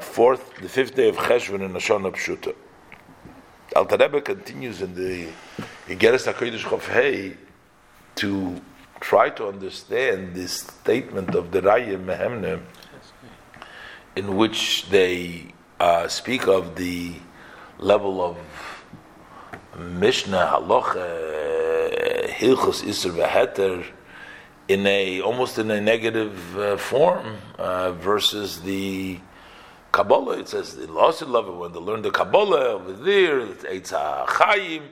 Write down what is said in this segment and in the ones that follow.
fourth, the fifth day of Cheshvan in Nashon Pshuta. Alter Rebbe continues in the Igeres HaKodesh Chof Hey to try to understand this statement of the Raya Mehemne in which they uh, speak of the level of Mishnah, Halacha, Hilchos, Isser, Veheter, in a almost in a negative uh, form uh, versus the Kabbalah. It says the lost love when they learn the Kabbalah over there, it's a Chaim,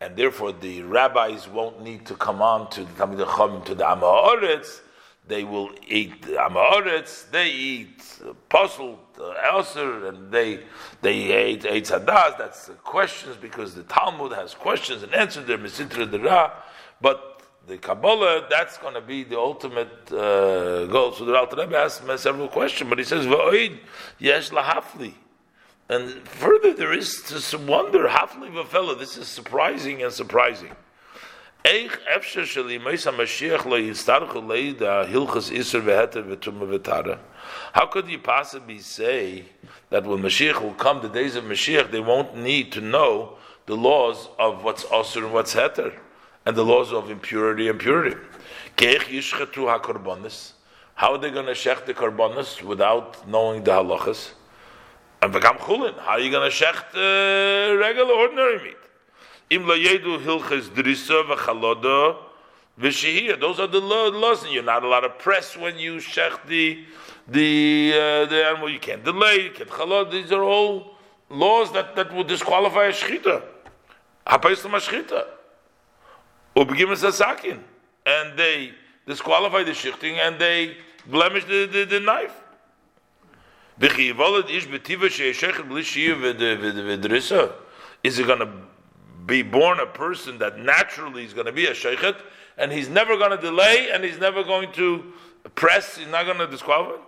and therefore the rabbis won't need to come on to the Chacham to the Amaretz. They will eat the Amaretz. They eat puzzle, Elser, and they they eat Eitz Hadas. That's the questions because the Talmud has questions and answers. They're Mesitra Dera, but the Kabbalah, that's going to be the ultimate uh, goal. So the Alter Rebbe asks several questions, but he says, "V'oid yesh lahafli," and further there is to some wonder, "Hafli v'fella." This is surprising and surprising. How could you possibly say that when Mashiach will come, the days of Mashiach, they won't need to know the laws of what's Asr and what's Heter? And the laws of impurity and purity. How are they going to shech the karbonis without knowing the halachas? And v'gam chulin, how are you going to shech the regular, ordinary meat? Im hilches drisa. Those are the laws, and you're not allowed to press when you shech the the uh, the animal. You can't delay. You can't chalod. These are all laws that, that would disqualify a shechita. And they disqualify the shichting and they blemish the, the, the knife. Is it going to be born a person that naturally is going to be a sheikhet and he's never going to delay and he's never going to press, he's not going to disqualify?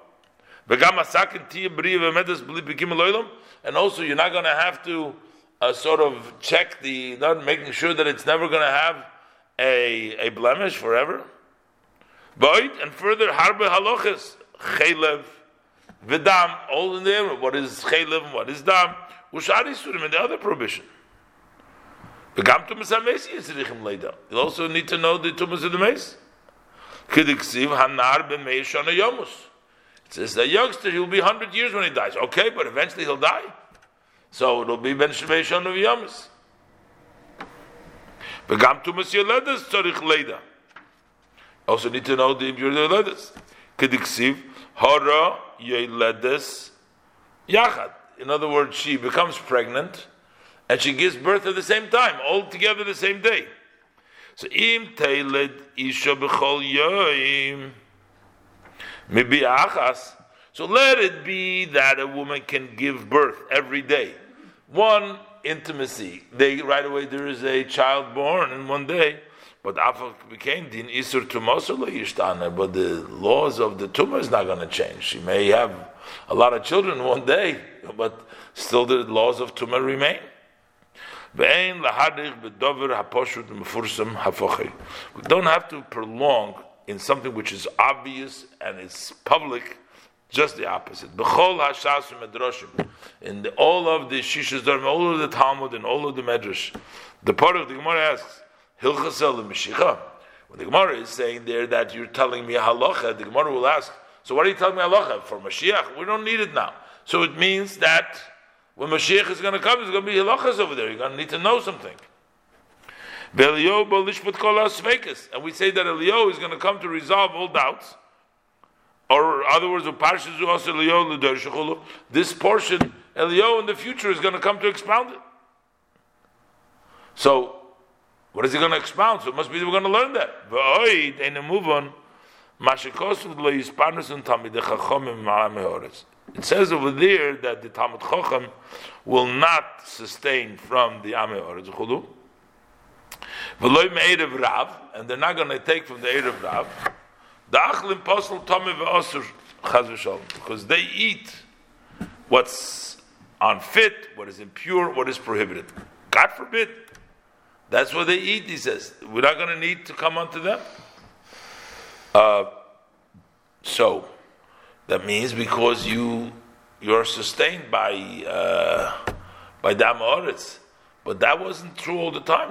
And also, you're not going to have to uh, sort of check the, not making sure that it's never going to have a, a blemish forever. Void and further harbe halochis chaylev v'dam all in there. What is chaylev and what is dam? Ushari surim and the other prohibition. Tumas yisrichim leida. You also need to know the tumas of the mace. Kidiksiv hanar yomus. It says that youngster he'll be hundred years when he dies. Okay, but eventually he'll die. So it'll be ben shmei shana yomus. V'gam. Also need to know the impurity of yoledes. Kediksiv hara yoledes yachad. In other words, she becomes pregnant and she gives birth at the same time, all together the same day. So im teiled isha b'chol yoim mibi achas. So let it be that a woman can give birth every day. One intimacy. They right away there is a child born in one day, but Afal became din isur tumasula But the laws of the tumah is not going to change. She may have a lot of children one day, but still the laws of tumah remain. We don't have to prolong in something which is obvious and is public just the opposite. B'chol hashas medrashim. In the, all of the shishas dharma, all of the Talmud, and all of the medrash, the part of the Gemara asks, Hilchasel Meshicha. When the Gemara is saying there that you're telling me halacha, the Gemara will ask, so what are you telling me halacha? For Mashiach? We don't need it now. So it means that when Mashiach is going to come, there's going to be halachas over there. You're going to need to know something. And we say that Elio is going to come to resolve all doubts. Or other words, this portion, Elio in the future is going to come to expound it. So, what is he going to expound? So it must be we're going to learn that. It says over there that the Talmud Chacham will not sustain from the Ame Oretz. And they're not going to take from the Erev Rav. The achlim posel tome ve'osur chaz because they eat what's unfit, what is impure, what is prohibited. God forbid. That's what they eat. He says we're not going to need to come unto them. Uh, so that means because you you're sustained by uh, by the Amoritz. But that wasn't true all the time.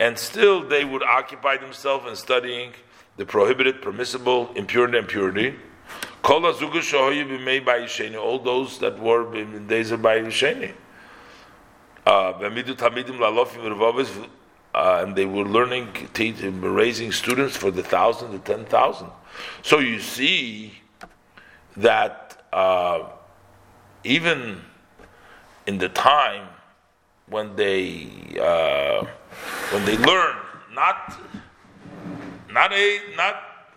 And still they would occupy themselves in studying the prohibited, permissible, impurity and purity. All those that were in days of Bayisheni. Uh, uh, and they were learning, teaching, raising students for the thousand, the ten thousand. So you see that uh, even in the time when they uh, when they learn not not a not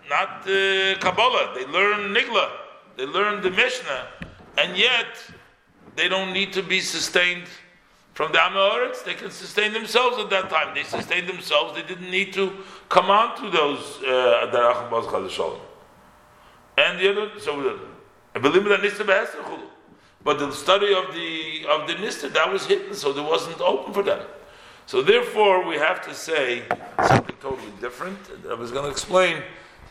not uh, Kabbalah, they learn Nigla, they learn the Mishnah, and yet they don't need to be sustained from the Amoritz, they can sustain themselves at that time. They sustained themselves. They didn't need to come on to those uh, uh, And the other, so I believe it, but the study of the of the Nista that was hidden, so there wasn't open for them. So therefore, we have to say something totally different. I was going to explain.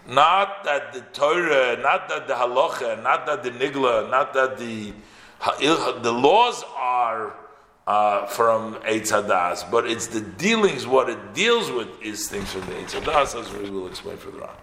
Not that the Torah, not that the halacha, not that the nigla, not that the the laws are uh, from Eitz Hadas, but it's the dealings, what it deals with is things from the Eitz Hadas, as we will explain further on.